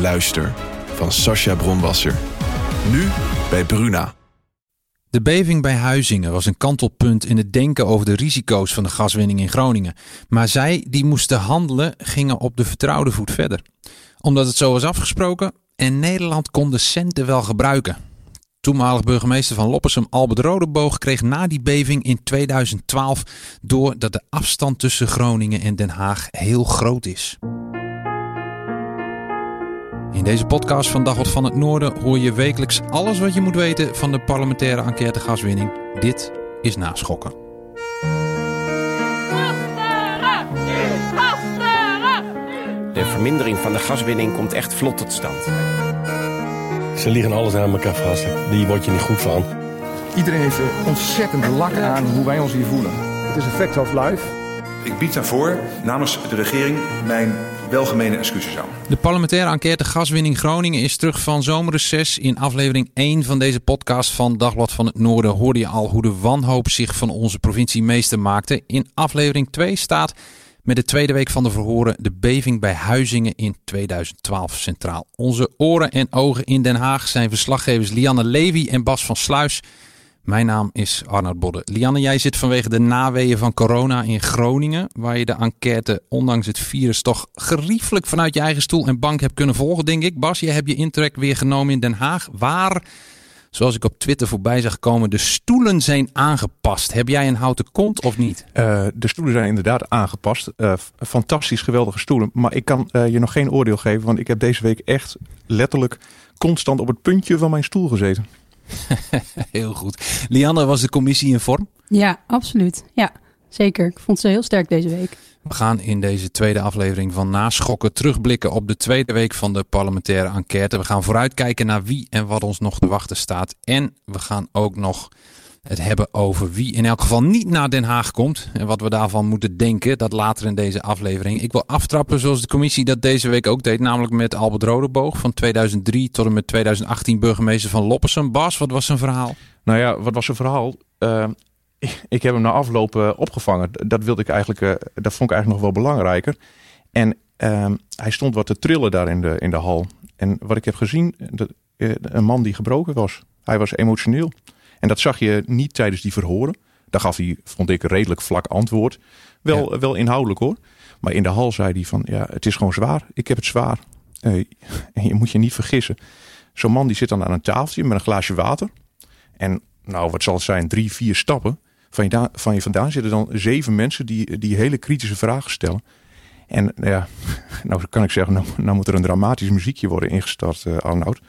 Luister van Sascha Bronwasser. Nu bij Bruna. De beving bij Huizingen was een kantelpunt in het denken over de risico's van de gaswinning in Groningen. Maar zij die moesten handelen gingen op de vertrouwde voet verder. Omdat het zo was afgesproken en Nederland kon de centen wel gebruiken. Toenmalig burgemeester van Loppersum Albert Rodeboog kreeg na die beving in 2012 door dat de afstand tussen Groningen en Den Haag heel groot is. In deze podcast van Dagblad van het Noorden hoor je wekelijks alles wat je moet weten van de parlementaire enquête gaswinning. Dit is Naschokken. De vermindering van de gaswinning komt echt vlot tot stand. Ze liggen alles aan elkaar vast. Die word je niet goed van. Iedereen heeft er ontzettend lak aan hoe wij ons hier voelen. Het is een fact of life. Ik bied daarvoor namens de regering mijn welgemene excuses aan. De parlementaire enquête Gaswinning Groningen is terug van zomerreces. In aflevering 1 van deze podcast van Dagblad van het Noorden hoorde je al hoe de wanhoop zich van onze provincie meester maakte. In aflevering 2 staat met de tweede week van de verhoren de beving bij Huizingen in 2012 centraal. Onze oren en ogen in Den Haag zijn verslaggevers Lianne Levy en Bas van Sluis. Mijn naam is Arnoud Bodde. Lianne, jij zit vanwege de naweeën van corona in Groningen, waar je de enquête ondanks het virus toch geriefelijk vanuit je eigen stoel en bank hebt kunnen volgen, denk ik. Bas, je hebt je intrek weer genomen in Den Haag, waar, zoals ik op Twitter voorbij zag komen, de stoelen zijn aangepast. Heb jij een houten kont of niet? Uh, de stoelen zijn inderdaad aangepast. Uh, fantastisch, geweldige stoelen. Maar ik kan uh, je nog geen oordeel geven, want ik heb deze week echt letterlijk constant op het puntje van mijn stoel gezeten. heel goed. Lianne, was de commissie in vorm? Ja, absoluut. Ja, zeker. Ik vond ze heel sterk deze week. We gaan in deze tweede aflevering van Naschokken terugblikken op de tweede week van de parlementaire enquête. We gaan vooruitkijken naar wie en wat ons nog te wachten staat. En we gaan ook nog het hebben over wie in elk geval niet naar Den Haag komt. En wat we daarvan moeten denken, dat later in deze aflevering. Ik wil aftrappen zoals de commissie dat deze week ook deed. Namelijk met Albert Rodeboog van 2003 tot en met 2018 burgemeester van Loppersum. Bas, wat was zijn verhaal? Nou ja, wat was zijn verhaal? Uh, ik heb hem na afloop uh, opgevangen. Dat, wilde ik eigenlijk, uh, dat vond ik eigenlijk nog wel belangrijker. En ehm, hij stond wat te trillen daar in de, in de hal. En wat ik heb gezien, dat, een man die gebroken was. Hij was emotioneel. En dat zag je niet tijdens die verhoren. Daar gaf hij, vond ik, een redelijk vlak antwoord. Wel, ja. wel inhoudelijk hoor. Maar in de hal zei hij van, ja, het is gewoon zwaar. Ik heb het zwaar. Uh, en je moet je niet vergissen. Zo'n man die zit dan aan een tafeltje met een glaasje water. En nou, wat zal het zijn, drie, vier stappen. Van je, van je vandaan zitten dan zeven mensen die, die hele kritische vragen stellen. En ja, nou kan ik zeggen, nou, nou moet er een dramatisch muziekje worden ingestart, uh, Arnoud.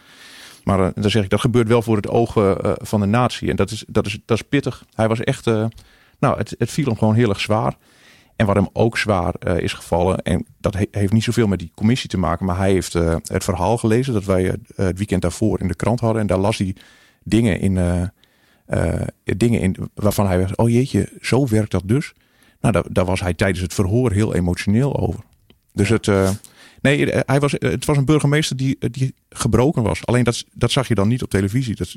Maar uh, dan zeg ik, dat gebeurt wel voor het oog uh, van de natie. En dat is, dat, is, dat is pittig. Hij was echt, uh, nou, het, het viel hem gewoon heel erg zwaar. En wat hem ook zwaar is gevallen, en dat he heeft niet zoveel met die commissie te maken, maar hij heeft het verhaal gelezen dat wij het weekend daarvoor in de krant hadden. En daar las hij dingen in, dingen in waarvan hij was, oh jeetje, zo werkt dat dus. Nou, daar, daar was hij tijdens het verhoor heel emotioneel over. Dus het, Nee, hij was, het was een burgemeester die, die gebroken was. Alleen dat, dat zag je dan niet op televisie. Dat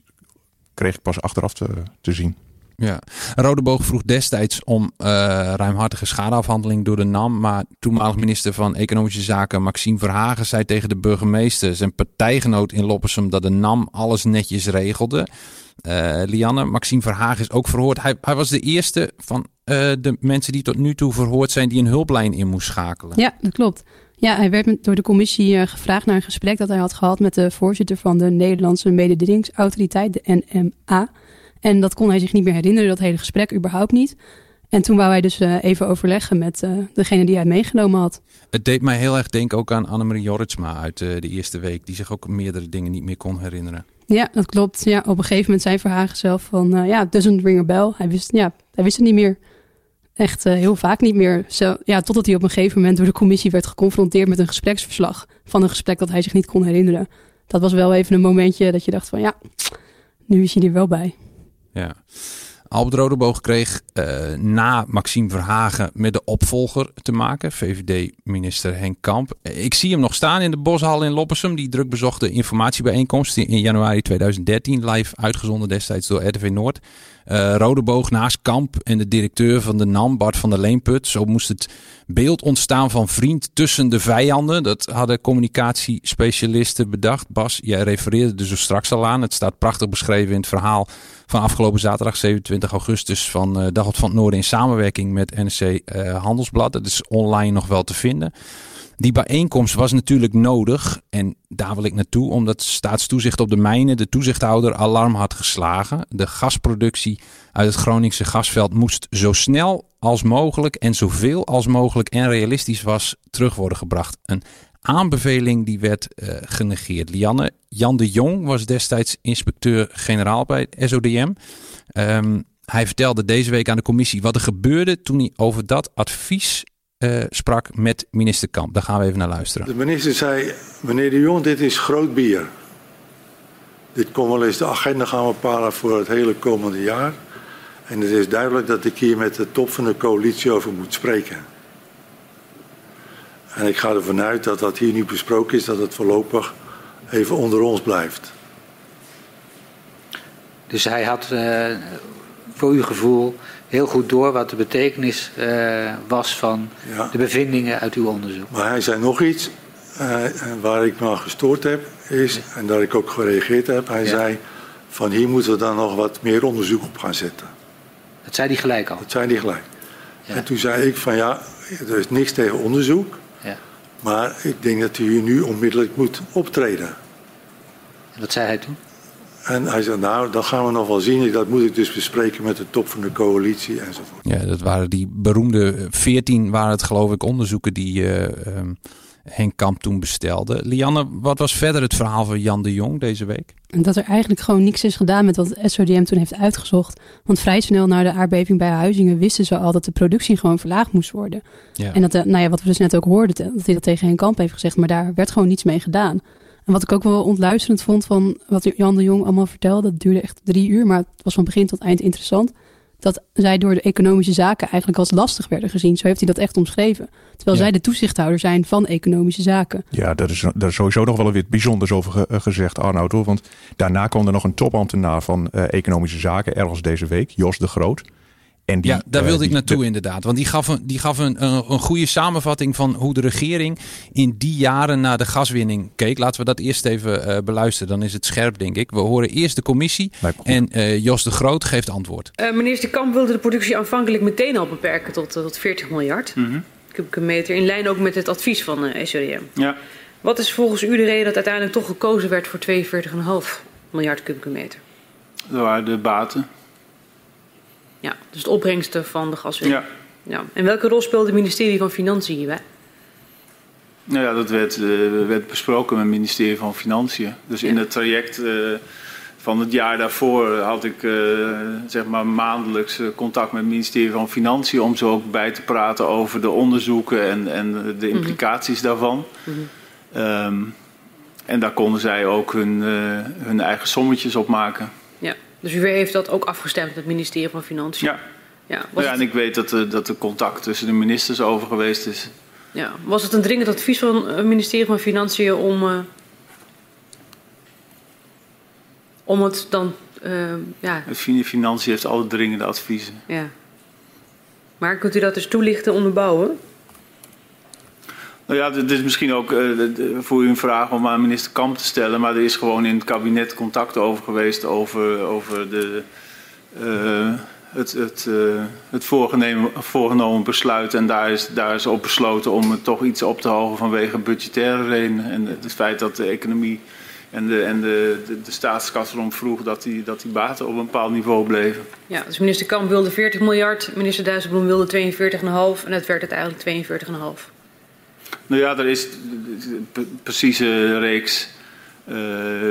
kreeg ik pas achteraf te, te zien. Ja, Rodeboog vroeg destijds om uh, ruimhartige schadeafhandeling door de NAM. Maar toenmalig minister van Economische Zaken Maxime Verhagen zei tegen de burgemeester, zijn partijgenoot in Loppersum, dat de NAM alles netjes regelde. Uh, Lianne, Maxime Verhagen is ook verhoord. Hij, hij was de eerste van uh, de mensen die tot nu toe verhoord zijn die een hulplijn in moest schakelen. Ja, dat klopt. Ja, hij werd door de commissie uh, gevraagd naar een gesprek dat hij had gehad met de voorzitter van de Nederlandse mededingingsautoriteit, de NMA. En dat kon hij zich niet meer herinneren, dat hele gesprek überhaupt niet. En toen wou hij dus uh, even overleggen met uh, degene die hij meegenomen had. Het deed mij heel erg denken ook aan Annemarie Jorritsma uit de eerste week. Die zich ook meerdere dingen niet meer kon herinneren. Ja, dat klopt. Ja, op een gegeven moment zei Verhagen zelf van... ja, doesn't ring a bell. Hij wist, ja, hij wist het niet meer. Echt eh, heel vaak niet meer. Zo, ja, totdat hij op een gegeven moment door de commissie werd geconfronteerd met een gespreksverslag van een gesprek dat hij zich niet kon herinneren. Dat was wel even een momentje dat je dacht van ja, nu is hij er wel bij. Ja. Albert Rodeboog kreeg uh, na Maxime Verhagen met de opvolger te maken, VVD-minister Henk Kamp. Ik zie hem nog staan in de Boshal in Loppersum, die druk bezochte informatiebijeenkomst in januari 2013, live uitgezonden destijds door RTV Noord. Uh, Rodeboog naast Kamp en de directeur van de NAM, Bart van der Leenput. Zo moest het beeld ontstaan van vriend tussen de vijanden. Dat hadden communicatiespecialisten bedacht. Bas, jij refereerde er zo straks al aan. Het staat prachtig beschreven in het verhaal van afgelopen zaterdag 27 augustus van uh, van het Noorden in samenwerking met NRC uh, Handelsblad. Dat is online nog wel te vinden. Die bijeenkomst was natuurlijk nodig en daar wil ik naartoe omdat staatstoezicht op de mijnen de toezichthouder alarm had geslagen. De gasproductie uit het Groningse gasveld moest zo snel als mogelijk en zoveel als mogelijk en realistisch was terug worden gebracht. Een aanbeveling die werd uh, genegeerd. Lianne, Jan de Jong was destijds inspecteur-generaal bij SODM. Um, hij vertelde deze week aan de commissie wat er gebeurde toen hij over dat advies uh, sprak met minister Kamp. Daar gaan we even naar luisteren. De minister zei, meneer de Jong, dit is groot bier. Dit kon wel eens de agenda gaan bepalen voor het hele komende jaar. En het is duidelijk dat ik hier met de top van de coalitie over moet spreken. En ik ga ervan uit dat dat hier nu besproken is, dat het voorlopig even onder ons blijft. Dus hij had uh, voor uw gevoel heel goed door wat de betekenis uh, was van ja. de bevindingen uit uw onderzoek. Maar hij zei nog iets uh, waar ik me aan gestoord heb, is, en dat ik ook gereageerd heb, hij ja. zei van hier moeten we dan nog wat meer onderzoek op gaan zetten. Dat zei hij gelijk al? Dat zei hij gelijk. Ja. En toen zei ik van ja, er is niks tegen onderzoek, maar ik denk dat u nu onmiddellijk moet optreden. En wat zei hij toen? En hij zei, nou, dat gaan we nog wel zien. Dat moet ik dus bespreken met de top van de coalitie enzovoort. Ja, dat waren die beroemde veertien, waren het geloof ik, onderzoeken die uh, um, Henk Kamp toen bestelde. Lianne, wat was verder het verhaal van Jan de Jong deze week? Dat er eigenlijk gewoon niks is gedaan met wat het SODM toen heeft uitgezocht. Want vrij snel na de aardbeving bij Huizingen wisten ze al dat de productie gewoon verlaagd moest worden. Ja. En dat, nou ja, wat we dus net ook hoorden, dat hij dat tegen Henk Kamp heeft gezegd, maar daar werd gewoon niets mee gedaan. En wat ik ook wel ontluisterend vond van wat Jan de Jong allemaal vertelde, dat duurde echt drie uur, maar het was van begin tot eind interessant. Dat zij door de economische zaken eigenlijk als lastig werden gezien. Zo heeft hij dat echt omschreven. Terwijl ja. zij de toezichthouder zijn van economische zaken. Ja, daar is, daar is sowieso nog wel weer bijzonders over ge, gezegd, Arnoud. Hoor. Want daarna kwam er nog een topambtenaar van uh, economische zaken, ergens deze week, Jos de Groot. En die, ja, daar wilde uh, die, ik naartoe de, inderdaad. Want die gaf, een, die gaf een, een, een, goede samenvatting van hoe de regering in die jaren naar de gaswinning keek. Laten we dat eerst even uh, beluisteren. Dan is het scherp, denk ik. We horen eerst de commissie en uh, Jos de Groot geeft antwoord. minister Kamp wilde de productie aanvankelijk meteen al beperken tot, tot 40 miljard. Mm -hmm. kubieke meter. In lijn ook met het advies van SODM. Ja. Wat is volgens u de reden dat uiteindelijk toch gekozen werd voor 42,5 miljard kubieke meter? Dat waren de baten. Ja, dus de opbrengsten van de gaswinning. Ja. ja. En welke rol speelde het ministerie van Financiën hierbij? Nou ja, dat werd, uh, werd besproken met het ministerie van Financiën. Dus ja. in het traject uh, van het jaar daarvoor had ik uh, zeg maar maandelijks contact met het ministerie van Financiën om zo ook bij te praten over de onderzoeken en, en de implicaties mm -hmm. daarvan. Mm -hmm. um, en daar konden zij ook hun, hun eigen sommetjes op maken. Dus u heeft dat ook afgestemd met het ministerie van Financiën? Ja. Ja, ja en ik weet dat, uh, dat er contact tussen de ministers over geweest is. Ja. Was het een dringend advies van het ministerie van Financiën om, uh, om het dan... Uh, ja. Het Financiën heeft alle dringende adviezen. Ja. Maar kunt u dat dus toelichten, onderbouwen? Nou ja, dit is misschien ook uh, voor u een vraag om aan minister Kamp te stellen. Maar er is gewoon in het kabinet contact over geweest over, over de, uh, het, het, uh, het voorgenomen besluit. En daar is, daar is op besloten om toch iets op te hogen vanwege budgettaire redenen. En het feit dat de economie en de, en de, de, de staatskas erom vroeg dat die, dat die baten op een bepaald niveau bleven. Ja, dus minister Kamp wilde 40 miljard, minister Dijsselbloem wilde 42,5 en het werd uiteindelijk 42,5. Nou ja, er is een precieze reeks, uh,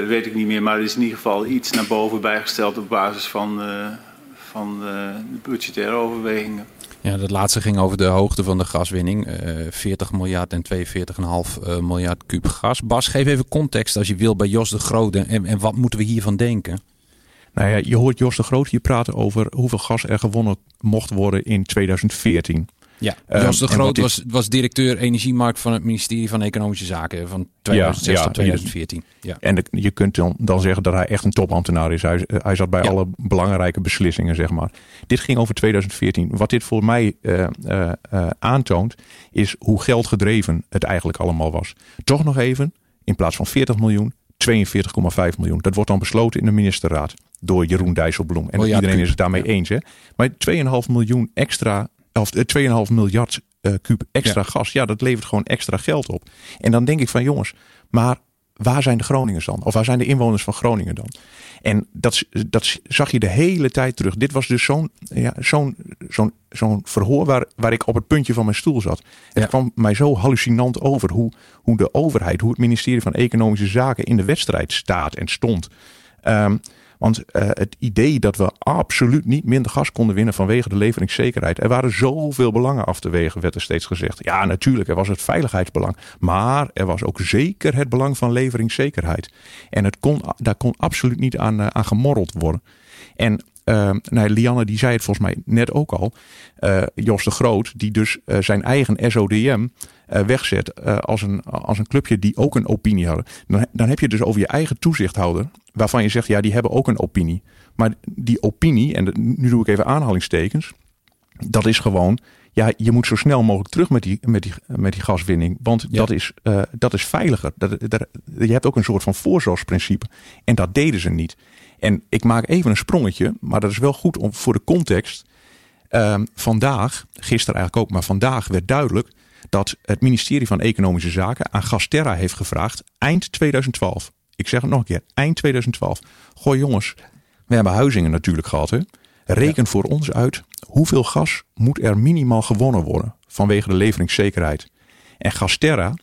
weet ik niet meer, maar er is in ieder geval iets naar boven bijgesteld op basis van, uh, van uh, budgettaire overwegingen. Ja, dat laatste ging over de hoogte van de gaswinning. Uh, 40 miljard en 42,5 miljard kuub gas. Bas, geef even context als je wil bij Jos de Grote. En, en wat moeten we hiervan denken? Nou ja, je hoort Jos de Groot hier praten over hoeveel gas er gewonnen mocht worden in 2014. Ja, ehm, Jos de Groot was, was directeur energiemarkt van het ministerie van Economische Zaken van 2006 tot 2014. Ja. En je kunt dan, dan zeggen dat hij echt een topambtenaar is. Hij, hij zat bij alle belangrijke beslissingen, zeg maar. Dit ging over 2014. Wat dit voor mij uh, uh, aantoont, is hoe geldgedreven het eigenlijk allemaal was. Toch nog even, in plaats van 40 miljoen, 42,5 miljoen. Dat wordt dan besloten in de ministerraad door Jeroen Dijsselbloem. En iedereen is het daarmee eens. Hè? Maar 2,5 miljoen extra of 2,5 eh, miljard uh, kuub extra gas. Ja, dat levert gewoon extra geld op. En dan denk ik van jongens, maar waar zijn de Groningers dan? Of waar zijn de inwoners van Groningen dan? En dat, dat zag je de hele tijd terug. Dit was dus zo'n ja, zo'n zo'n zo'n verhoor waar, waar ik op het puntje van mijn stoel zat. Het kwam mij zo hallucinant over hoe, hoe de overheid, hoe het ministerie van Economische Zaken in de wedstrijd staat en stond. Um, want uh, het idee dat we absoluut niet minder gas konden winnen vanwege de leveringszekerheid. Er waren zoveel belangen af te wegen, werd er steeds gezegd. Ja, natuurlijk, er was het veiligheidsbelang. Maar er was ook zeker het belang van leveringszekerheid. En het kon, daar kon absoluut niet aan, uh, aan gemorreld worden. En uh, Lianne die zei het volgens mij net ook al. Uh, Jos de Groot, die dus zijn eigen SODM wegzet als, een, als een clubje die ook een opinie hadden. Dan, dan heb je dus over je eigen toezichthouder, waarvan je zegt, ja, die hebben ook een opinie. Maar die opinie, en nu doe ik even aanhalingstekens, dat is gewoon, ja, je moet zo snel mogelijk terug met die, met die, met die gaswinning. Want dat, is, uh, dat is veiliger. Dat, dat, je hebt ook een soort van voorzorgsprincipe. En dat deden ze niet. En ik maak even een sprongetje, maar dat is wel goed om, voor de context. Uh, vandaag, gisteren eigenlijk ook, maar vandaag werd duidelijk dat het ministerie van Economische Zaken aan Gasterra heeft gevraagd eind 2012. Ik zeg het nog een keer, eind 2012. Gooi jongens, we hebben Huizingen natuurlijk gehad. Hè? Reken voor ons uit hoeveel gas moet er minimaal gewonnen worden vanwege de leveringszekerheid. En Gasterra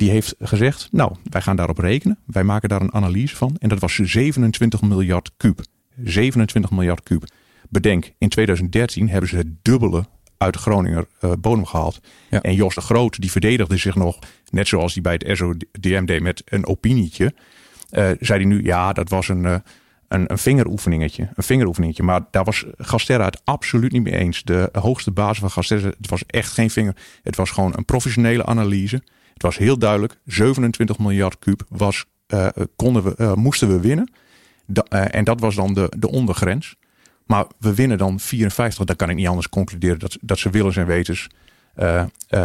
die heeft gezegd, nou, wij gaan daarop rekenen. Wij maken daar een analyse van. En dat was 27 miljard kuub. 27 miljard kuub. Bedenk, in 2013 hebben ze het dubbele uit Groninger uh, bodem gehaald. En Jos de Groot, die verdedigde zich nog, net zoals hij bij het SODM deed met een opinietje. Uh, zei hij nu, ja, dat was een, uh, een, een vingeroefeningetje. Een vingeroefeningetje. Maar daar was Gasterra het absoluut niet mee eens. De hoogste basis van Gasterra, het was echt geen vinger. Het was gewoon een professionele analyse. Het was heel duidelijk, 27 miljard kuub was, konden we, moesten we winnen. Da en dat was dan de, de ondergrens. Maar we winnen dan 54, dan kan ik niet anders concluderen dat, dat ze willens en wetens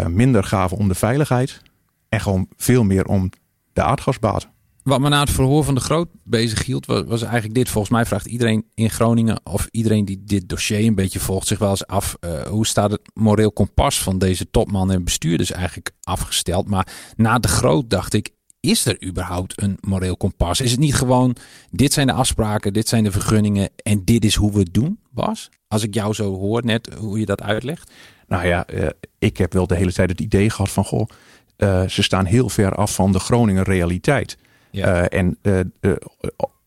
minder gaven om de veiligheid. En gewoon veel meer om de aardgasbaten. Wat me na het verhoor van de Groot bezig hield, was, eigenlijk dit. Volgens mij vraagt iedereen in Groningen of iedereen die dit dossier een beetje volgt zich wel eens af. Uh, hoe staat het moreel kompas van deze topman en bestuurders eigenlijk afgesteld? Maar na de Groot dacht ik, is er überhaupt een moreel kompas? Is het niet gewoon, dit zijn de afspraken, dit zijn de vergunningen en dit is hoe we het doen, Bas? Als ik jou zo hoor net, hoe je dat uitlegt. Nou ja, uh, ik heb wel de hele tijd het idee gehad van, goh, uh, ze staan heel ver af van de Groningen realiteit. Ja. Uh, en uh,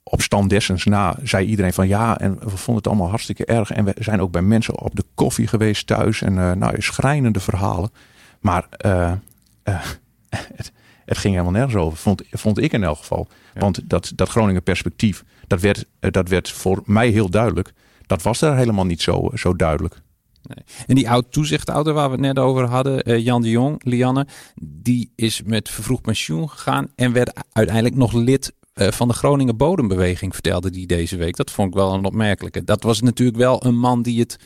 op stand dessens na zei iedereen van ja, en we vonden het allemaal hartstikke erg. En we zijn ook bij mensen op de koffie geweest thuis. En nou, schrijnende verhalen. Maar het, het, ging helemaal nergens over, vond, vond ik in elk geval. Ja. Want dat, dat Groningen perspectief, dat werd, dat werd voor mij heel duidelijk. Dat was daar helemaal niet zo, zo duidelijk. Nee. En die oud-toezichthouder waar we het net over hadden, uh, Jan de Jong, Lianne, die is met vervroegd pensioen gegaan en werd uiteindelijk nog lid uh, van de Groningen Bodembeweging, vertelde die deze week. Dat vond ik wel een opmerkelijke. Dat was natuurlijk wel een man die het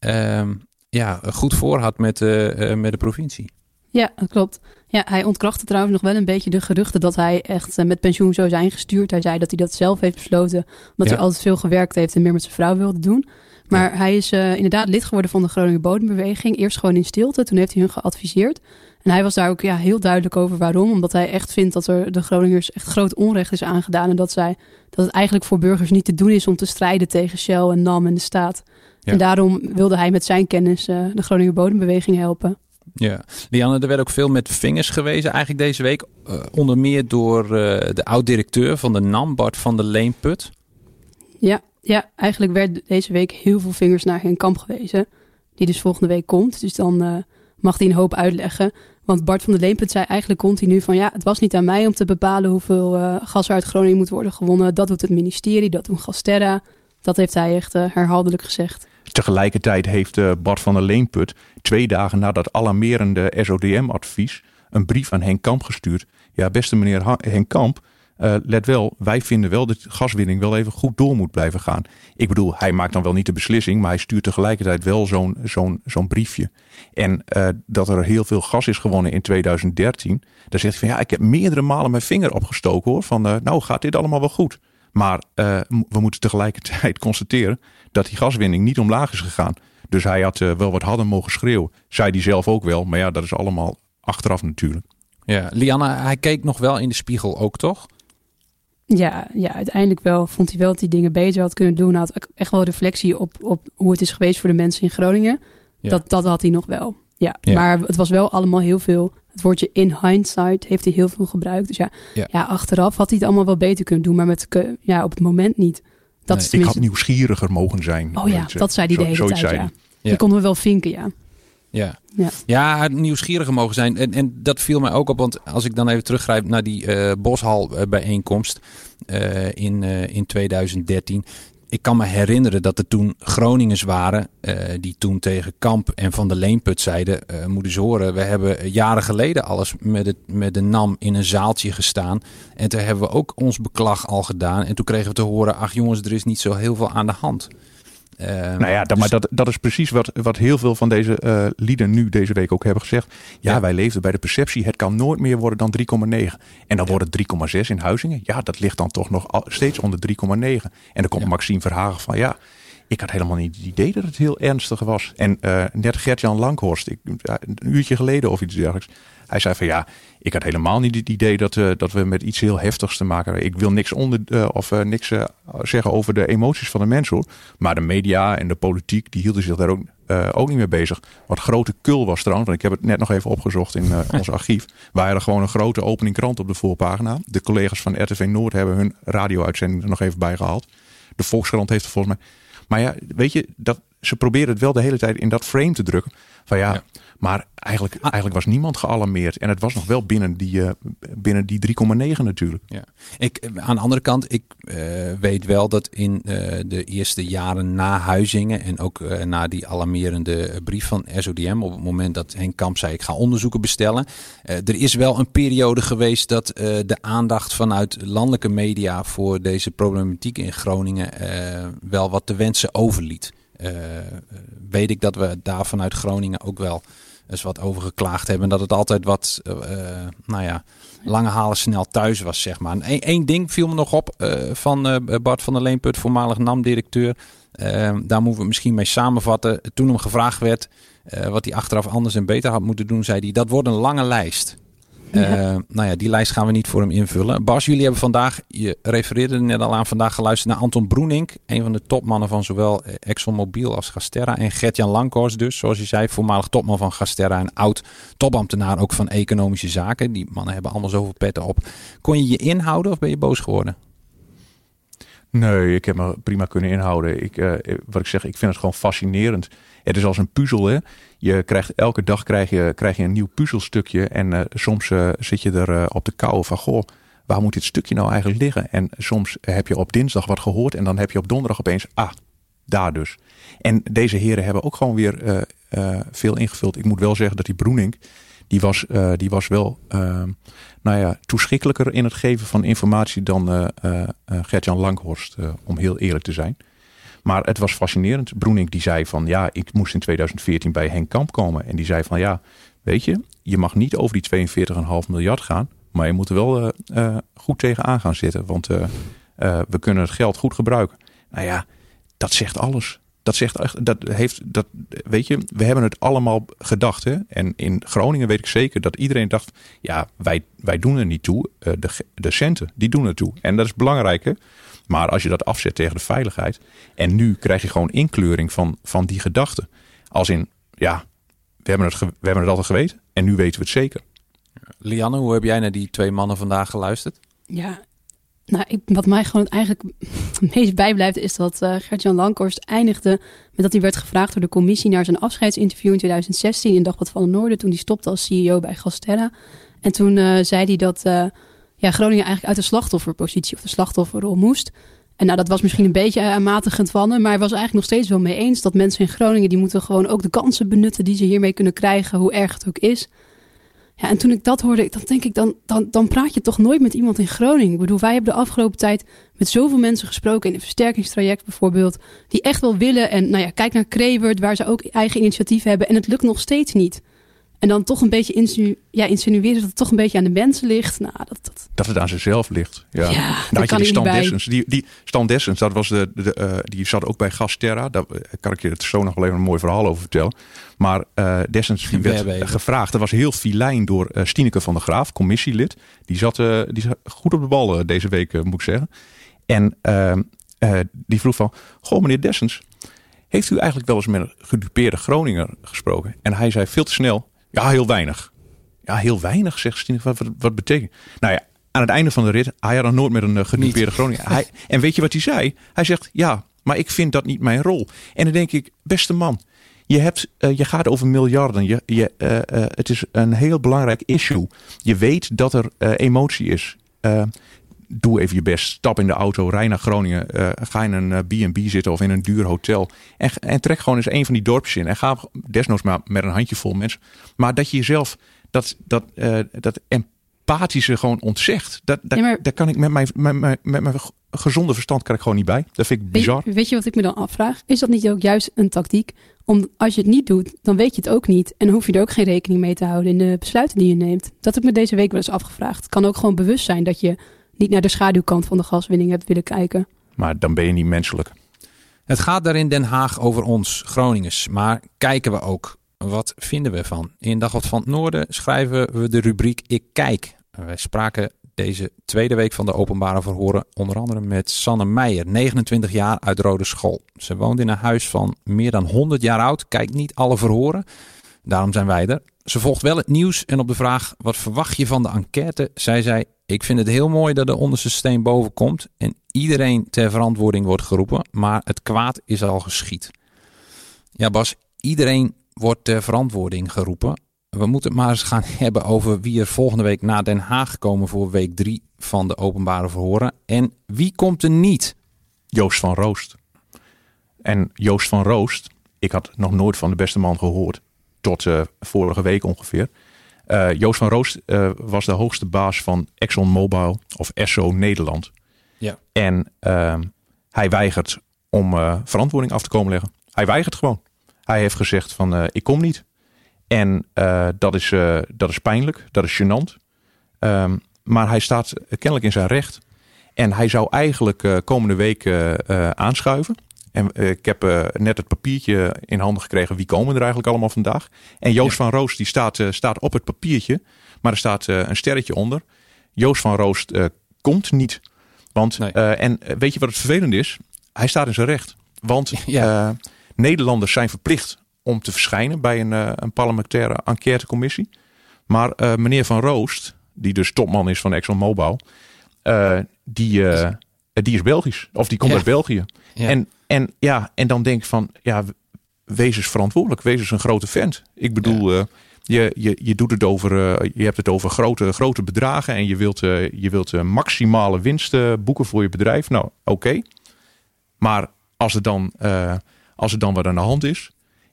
uh, ja, goed voor had met, uh, met de provincie. Ja, dat klopt. Ja, hij ontkrachtte trouwens nog wel een beetje de geruchten dat hij echt met pensioen zou zijn gestuurd. Hij zei dat hij dat zelf heeft besloten, omdat ja. hij altijd veel gewerkt heeft en meer met zijn vrouw wilde doen. Maar ja. hij is uh, inderdaad lid geworden van de Groningen Bodembeweging. Eerst gewoon in stilte, toen heeft hij hun geadviseerd. En hij was daar ook ja, heel duidelijk over waarom. Omdat hij echt vindt dat er de Groningers echt groot onrecht is aangedaan. En dat, zij, dat het eigenlijk voor burgers niet te doen is om te strijden tegen Shell en NAM en de staat. Ja. En daarom wilde hij met zijn kennis uh, de Groningen Bodembeweging helpen. Ja, Lianne, er werd ook veel met vingers gewezen eigenlijk deze week. Uh, onder meer door uh, de oud-directeur van de NAM, Bart van der Leenput. Ja, ja, eigenlijk werd deze week heel veel vingers naar geen kamp gewezen. die dus volgende week komt. Dus dan mag hij een hoop uitleggen. Want Bart van der Leemput zei eigenlijk continu van ja, het was niet aan mij om te bepalen hoeveel gas uit Groningen moet worden gewonnen. Dat doet het ministerie, dat doet Gasterra. Dat heeft hij echt herhaaldelijk gezegd. Tegelijkertijd heeft uh, Bart van der Leemput twee dagen na dat alarmerende SODM-advies een brief aan Henk Kamp gestuurd. Ja, beste meneer Henk Kamp, uh, let wel, wij vinden wel dat gaswinning wel even goed door moet blijven gaan. Ik bedoel, hij maakt dan wel niet de beslissing, maar hij stuurt tegelijkertijd wel zo'n zo'n zo'n briefje. En uh, dat er heel veel gas is gewonnen in 2013, dan zegt hij van ja, ik heb meerdere malen mijn vinger opgestoken hoor. Van nou gaat dit allemaal wel goed. Maar we moeten tegelijkertijd constateren dat die gaswinning niet omlaag is gegaan. Dus hij had wel wat harder mogen schreeuwen. Zei hij zelf ook wel, maar ja, dat is allemaal achteraf natuurlijk. Ja, Lianne, hij keek nog wel in de spiegel ook, toch? Ja, ja, uiteindelijk wel vond hij wel dat hij dingen beter had kunnen doen. Hij had echt wel reflectie op, op hoe het is geweest voor de mensen in Groningen. Dat, dat had hij nog wel. Ja. maar het was wel allemaal heel veel. Het woordje in hindsight heeft hij heel veel gebruikt. Dus ja, ja. achteraf had hij het allemaal wel beter kunnen doen, maar met, ja, op het moment niet. Dat nee, Ik had nieuwsgieriger mogen zijn. Oh ja, dat zei hij de hele tijd. Ja. Die konden we wel vinken, ja. Ja. Ja. ja, nieuwsgierig mogen zijn. En, en dat viel mij ook op, want als ik dan even teruggrijp naar die uh, Boshal eh, bijeenkomst uh, in, uh, in 2013. Ik kan me herinneren dat er toen Groningers waren die toen tegen Kamp en Van der Leenput zeiden... moeten ze horen, we hebben jaren geleden alles met, het, met de NAM in een zaaltje gestaan. En toen hebben we ook ons beklag al gedaan. En toen kregen we te horen, ach jongens, er is niet zo heel veel aan de hand. Uh, nou ja, dat, maar dat, dat is precies wat, wat heel veel van deze uh, lieden nu deze week ook hebben gezegd. Ja, wij leefden bij de perceptie, het kan nooit meer worden dan 3,9. En dan wordt het 3,6 in Huizingen. Ja, dat ligt dan toch nog steeds onder 3,9. En dan komt Maxime Verhagen van ja, ik had helemaal niet het idee dat het heel ernstig was. En uh, net Gert-Jan Langhorst, ik, een uurtje geleden of iets dergelijks. Hij zei van ja, ik had helemaal niet het idee dat, uh, dat we met iets heel heftigs te maken hebben. Ik wil niks, onder, uh, of, uh, niks zeggen over de emoties van de mensen hoor. Maar de media en de politiek die hielden zich daar ook, ook niet mee bezig. Wat grote kul was trouwens, want ik heb het net nog even opgezocht in ons archief. Waren er gewoon een grote opening krant op de voorpagina. De collega's van RTV Noord hebben hun radio-uitzending er nog even bij gehaald. De Volkskrant heeft er volgens mij maar ja, weet je, dat, ze proberen het wel de hele tijd in dat frame te drukken. Van ja, maar eigenlijk, eigenlijk was niemand gealarmeerd. En het was nog wel binnen die, uh, binnen die 3,9 natuurlijk. Ja. Ik, aan de andere kant, ik uh, weet wel dat in uh, de eerste jaren na Huizingen... en ook na die alarmerende brief van SODM... op het moment dat Henk Kamp zei, ik ga onderzoeken bestellen... er is wel een periode geweest dat de aandacht vanuit landelijke media... voor deze problematiek in Groningen wel wat te wensen overliet. Weet ik dat we daar vanuit Groningen ook wel eens wat over geklaagd hebben. Dat het altijd wat, uh, nou ja, lange halen snel thuis was, zeg maar. Eén ding viel me nog op uh, van Bart van der Leenput, voormalig NAM-directeur. daar moeten we misschien mee samenvatten. Toen hem gevraagd werd wat hij achteraf anders en beter had moeten doen, zei hij: dat wordt een lange lijst. Uh, nou ja, die lijst gaan we niet voor hem invullen. Bas, jullie hebben vandaag, je refereerde net al aan, vandaag geluisterd naar Anton Broenink. Een van de topmannen van zowel ExxonMobil als Gasterra. En Gertjan Lankhorst dus, zoals je zei, voormalig topman van Gasterra. En oud topambtenaar ook van economische zaken. Die mannen hebben allemaal zoveel petten op. Kon je je inhouden of ben je boos geworden? Nee, ik heb me prima kunnen inhouden. Ik, uh, wat ik zeg, ik vind het gewoon fascinerend. Het is als een puzzel. Hè? Je krijgt elke dag krijg je, krijg je een nieuw puzzelstukje. En uh, soms zit je er op de kou van goh, waar moet dit stukje nou eigenlijk liggen? En soms heb je op dinsdag wat gehoord en dan heb je op donderdag opeens, ah, daar dus. En deze heren hebben ook gewoon weer veel ingevuld. Ik moet wel zeggen dat die Broening, die was, die was wel ehm, nou ja, toeschikkelijker in het geven van informatie dan Gertjan Langhorst, om heel eerlijk te zijn. Maar het was fascinerend. Broening die zei van ja, ik moest in 2014 bij Henk Kamp komen. En die zei van ja, weet je, je mag niet over die 42,5 miljard gaan. Maar je moet er wel goed tegenaan gaan zitten. Want we kunnen het geld goed gebruiken. Nou ja, dat zegt alles. Dat zegt echt, dat heeft, dat, weet je, we hebben het allemaal gedacht. Hè? En in Groningen weet ik zeker dat iedereen dacht, ja, wij, wij doen er niet toe. de, de centen, die doen er toe. En dat is belangrijk, hè? Maar als je dat afzet tegen de veiligheid. En nu krijg je gewoon inkleuring van, van die gedachten. Als in, ja, we hebben, het, we hebben het altijd geweten. En nu weten we het zeker. Lianne, hoe heb jij naar die twee mannen vandaag geluisterd? Ja, Nou, wat mij gewoon eigenlijk het meest bijblijft is dat uh, Gert-Jan Lankhorst eindigde met dat hij werd gevraagd door de commissie naar zijn afscheidsinterview in 2016 in Dagblad van het Noorden toen hij stopte als CEO bij Gasterra. En toen uh, zei hij dat uh, ja, Groningen eigenlijk uit de slachtofferpositie of de slachtofferrol moest. En nou, dat was misschien een beetje aanmatigend van hem, maar hij was eigenlijk nog steeds wel mee eens dat mensen in Groningen die moeten gewoon ook de kansen benutten die ze hiermee kunnen krijgen, hoe erg het ook is. Ja, en toen ik dat hoorde, dan denk ik, dan, dan, dan praat je toch nooit met iemand in Groningen. Ik bedoel, wij hebben de afgelopen tijd met zoveel mensen gesproken in een versterkingstraject bijvoorbeeld, die echt wel willen. En nou ja, kijk naar Krevert, waar ze ook eigen initiatief hebben en het lukt nog steeds niet. En dan toch een beetje insinu ja, insinueren dat het toch een beetje aan de mensen ligt. Nou, dat, dat... dat het aan zichzelf ligt. Ja, ja nou, kan die Stan bij. Dessens. Die, die Stan Dessens, dat was de, de, uh, die zat ook bij Gasterra. Daar kan ik je het zo nog wel even een mooi verhaal over vertellen. Maar uh, Dessens die werd gevraagd. Dat was heel filijn door uh, Stineke van der Graaf, commissielid. Die zat, uh, die zat goed op de bal deze week, moet ik zeggen. En ehm, die vroeg van, goh meneer Dessens, heeft u eigenlijk wel eens met een gedupeerde Groninger gesproken? En hij zei veel te snel, ja heel weinig. Ja, heel weinig, zegt Stineke. Wat, wat, wat betekent? Nou ja, aan het einde van de rit, hij had nog nooit met een gedupeerde Groninger. Hij, en weet je wat hij zei? Hij zegt, ja, maar ik vind dat niet mijn rol. En dan denk ik, beste man, je, hebt, uh, je gaat over miljarden. Je, je, uh, uh, het is een heel belangrijk issue. Je weet dat er emotie is. Doe even je best. Stap in de auto, rij naar Groningen. ga in een B&B zitten of in een duur hotel. En, en trek gewoon eens een van die dorpjes in. En ga desnoods maar met een handjevol mensen. Maar dat je jezelf dat, dat, dat empathische gewoon ontzegt. Dat, dat, ja, maar... Daar kan ik met mijn, met, mijn, met mijn gezonde verstand kan ik gewoon niet bij. Dat vind ik bizar. Weet, weet, je wat ik me dan afvraag? Is dat niet ook juist een tactiek? Om, als je het niet doet, dan weet je het ook niet. En dan hoef je er ook geen rekening mee te houden in de besluiten die je neemt. Dat heb ik me deze week wel eens afgevraagd. Het kan ook gewoon bewust zijn dat je niet naar de schaduwkant van de gaswinning hebt willen kijken. Maar dan ben je niet menselijk. Het gaat daar in Den Haag over ons, Groningers. Maar kijken we ook. Wat vinden we van? In Dagblad van het Noorden schrijven we de rubriek Ik Kijk. Wij spraken deze tweede week van de openbare verhoren onder andere met Sanne Meijer, 29 jaar uit Rode School. Ze woont in een huis van meer dan 100 jaar oud, kijkt niet alle verhoren. Daarom zijn wij er. Ze volgt wel het nieuws en op de vraag wat verwacht je van de enquête, zei zij: Ik vind het heel mooi dat de onderste steen boven komt en iedereen ter verantwoording wordt geroepen, maar het kwaad is al geschied. Ja, Bas, iedereen wordt ter verantwoording geroepen we moeten het maar eens gaan hebben over wie er volgende week naar Den Haag komen voor week 3 van de openbare verhoren. En wie komt er niet? Joost van Roost. En Joost van Roost, ik had nog nooit van de beste man gehoord. Tot uh, vorige week ongeveer. Uh, Joost van Roost uh, was de hoogste baas van ExxonMobil of Esso Nederland. Ja. En ehm, hij weigert om verantwoording af te komen leggen. Hij weigert gewoon. Hij heeft gezegd van ik kom niet. En uh, dat, is, uh, dat is pijnlijk, dat is gênant. Um, maar hij staat kennelijk in zijn recht. En hij zou eigenlijk uh, komende week aanschuiven. En ik heb net het papiertje in handen gekregen. Wie komen er eigenlijk allemaal vandaag? En Joost ja. van Roost die staat, staat op het papiertje. Maar er staat een sterretje onder. Joost van Roost komt niet. Want, nee. en weet je wat het vervelend is? Hij staat in zijn recht. Want ja. Nederlanders zijn verplicht om te verschijnen bij een, een parlementaire enquêtecommissie. Maar meneer Van Roost, die dus topman is van ExxonMobil, uh, die, die is Belgisch. Of die komt ja. uit België. En, en, ja, en dan denk ik van, ja, wees eens verantwoordelijk. Wees eens een grote vent. Ik bedoel, ja. je, je, je doet het over, je hebt het over grote, grote bedragen en je wilt, je wilt maximale winst boeken voor je bedrijf. Nou, oké. Okay. Maar als er dan, als er dan wat aan de hand is,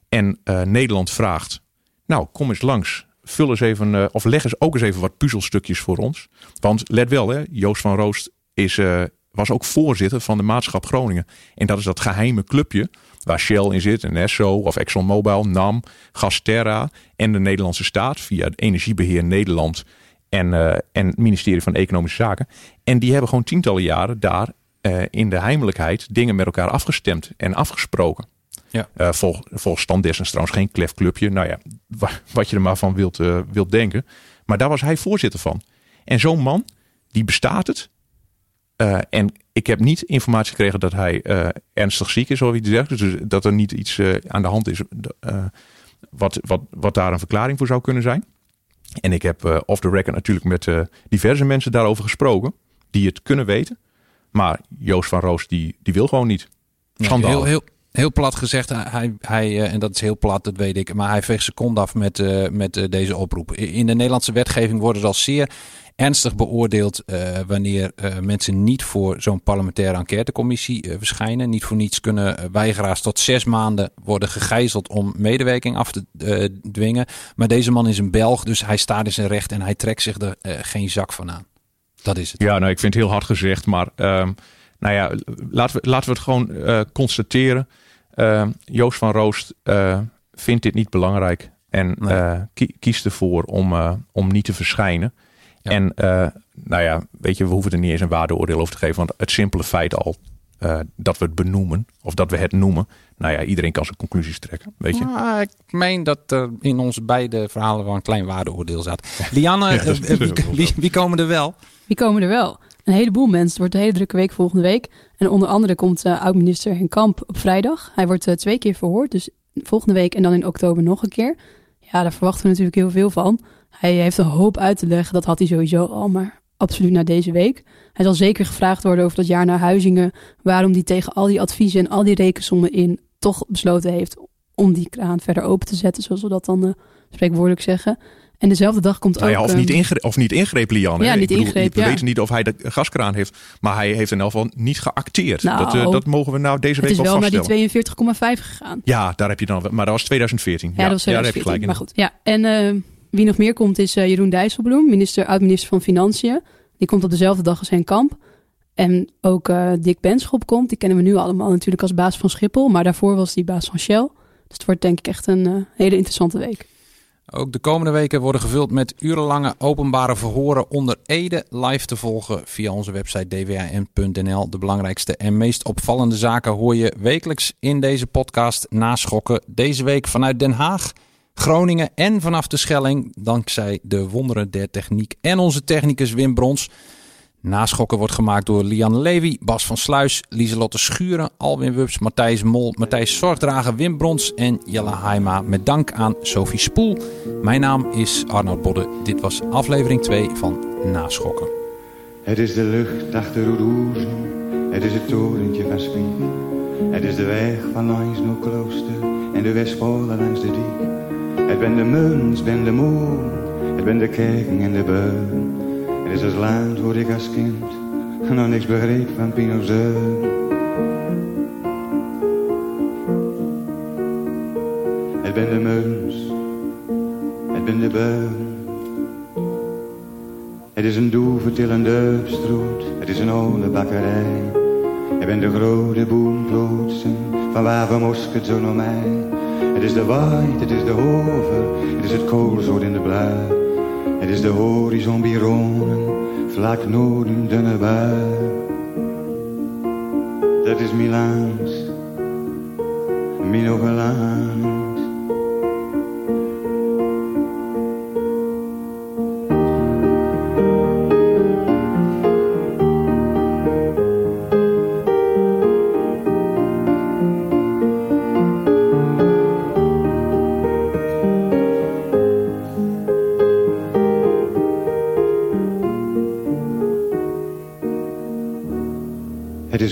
en Nederland vraagt, nou kom eens langs, vul eens even, of leg eens ook eens even wat puzzelstukjes voor ons. Want let wel, hè, Joost van Roost is, was ook voorzitter van de Maatschap Groningen. En dat is dat geheime clubje waar Shell in zit, en Esso of ExxonMobil, NAM, Gasterra en de Nederlandse staat via het Energiebeheer Nederland en, en het ministerie van Economische Zaken. En die hebben gewoon tientallen jaren daar in de heimelijkheid dingen met elkaar afgestemd en afgesproken. Ja. Uh, vol, volgens Stan Dessens trouwens geen klef clubje. Nou ja, wat je er maar van wilt, wilt denken. Maar daar was hij voorzitter van. En zo'n man, die bestaat het. Uh, en ik heb niet informatie gekregen dat hij ernstig ziek is of iets dergelijks. Dus dat er niet iets aan de hand is wat, wat, wat daar een verklaring voor zou kunnen zijn. En ik heb off the record natuurlijk met diverse mensen daarover gesproken. die het kunnen weten. Maar Joost van Roos, die, die wil gewoon niet. Schandaal. heel, heel, heel plat gezegd, hij, hij, en dat is heel plat, dat weet ik. Maar hij veegt zijn kont af met, met deze oproep. In de Nederlandse wetgeving worden er al zeer ernstig beoordeeld uh, wanneer uh, mensen niet voor zo'n parlementaire enquêtecommissie uh, verschijnen. Niet voor niets kunnen weigeraars tot zes maanden worden gegijzeld om medewerking af te dwingen. Maar deze man is een Belg, dus hij staat in zijn recht en hij trekt zich er geen zak van aan. Dat is het. Ja, nou, ik vind het heel hard gezegd, maar ehm, nou ja, laten we, laten we het gewoon constateren. Ehm, Joost van Roost vindt dit niet belangrijk en nee. kiest ervoor om, om niet te verschijnen. En uh, nou ja, weet je, we hoeven er niet eens een waardeoordeel over te geven. Want het simpele feit al uh, dat we het benoemen, of dat we het noemen. Nou ja, iedereen kan zijn conclusies trekken, weet je. Ah, ik meen dat er in onze beide verhalen wel een klein waardeoordeel zat. Lianne, ja, wie, wie, wie, komen er wel? Wie komen er wel? Een heleboel mensen. Het wordt een hele drukke week volgende week. En onder andere komt uh, oud-minister Henk Kamp op vrijdag. Hij wordt twee keer verhoord, dus volgende week en dan in oktober nog een keer. Ja, daar verwachten we natuurlijk heel veel van. Hij heeft een hoop uit te leggen, dat had hij sowieso al, maar absoluut na deze week. Hij zal zeker gevraagd worden over dat jaar naar Huizingen, waarom hij tegen al die adviezen en al die rekensommen in toch besloten heeft om die kraan verder open te zetten, zoals we dat dan uh, spreekwoordelijk zeggen. En dezelfde dag komt nou ja, ook... Of niet, ingreep, of niet ingreep, Lian. Ja, niet bedoel, ingreep, We ja. weten niet of hij de gaskraan heeft. Maar hij heeft in elk geval niet geacteerd. Nou, dat, uh, dat mogen we nou deze week wel vaststellen. Het is wel naar die 42,5 gegaan. Ja, daar heb je dan... Maar dat was 2014. Ja, ja dat was 2014. Ja, daar heb je gelijk in. Maar goed, ja. En... Uh, wie nog meer komt is uh, Jeroen Dijsselbloem, minister, oud-minister van Financiën. Die komt op dezelfde dag als zijn kamp. En ook uh, Dick Benschop komt. Die kennen we nu allemaal natuurlijk als baas van Schiphol. Maar daarvoor was hij baas van Shell. Dus het wordt denk ik echt een uh, hele interessante week. Ook de komende weken worden gevuld met urenlange openbare verhoren onder Ede live te volgen via onze website dwan.nl. De belangrijkste en meest opvallende zaken hoor je wekelijks in deze podcast naschokken. Deze week vanuit Den Haag. Groningen en vanaf de Schelling, dankzij de wonderen der techniek en onze technicus Wim Brons. Naschokken wordt gemaakt door Lian Levy, Bas van Sluis, Lieselotte Schuren, Alwin Wubs, Matthijs Mol, Matthijs Zorgdrager, Wim Brons en Jelle Haima. Met dank aan Sophie Spoel. Mijn naam is Arnold Bodde. Dit was aflevering 2 van Naschokken. Het is de lucht achter Roeroezen, het is het torentje van Spiek. Het is de weg van langs klooster en de Westpolen langs de diek. Het ben de muns, ben de moon, het ben de kerken en de beun. Het is het land waar ik als kind nog niks begreep van Pinozeun. Het ben de muns, het ben de beun. Het is een doevertillende stroot, het is een oude bakkerij. Het ben de grote boomplotsen, van waar we mosket zo naar mij. Het is de waait, het is de hover, het is het koolzoot in de blauw. Het is de horizon bironen, vlak noorden dunne bui. Dat is Milaans, Minogelaan.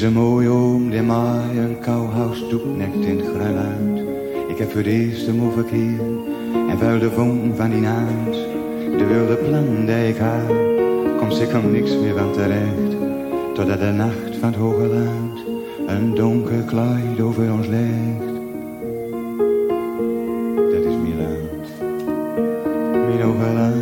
Een mooie oom die mij een kouhuis doeknekt in het gruiluid. Ik heb voor het eerst hem overkeer en vuil de vonk van die naad. De wilde plan die ik had, komt zeker niks meer van terecht. Totdat de nacht van het hoge land een donker kleid over ons legt. Dat is Milaan, mijn hoge.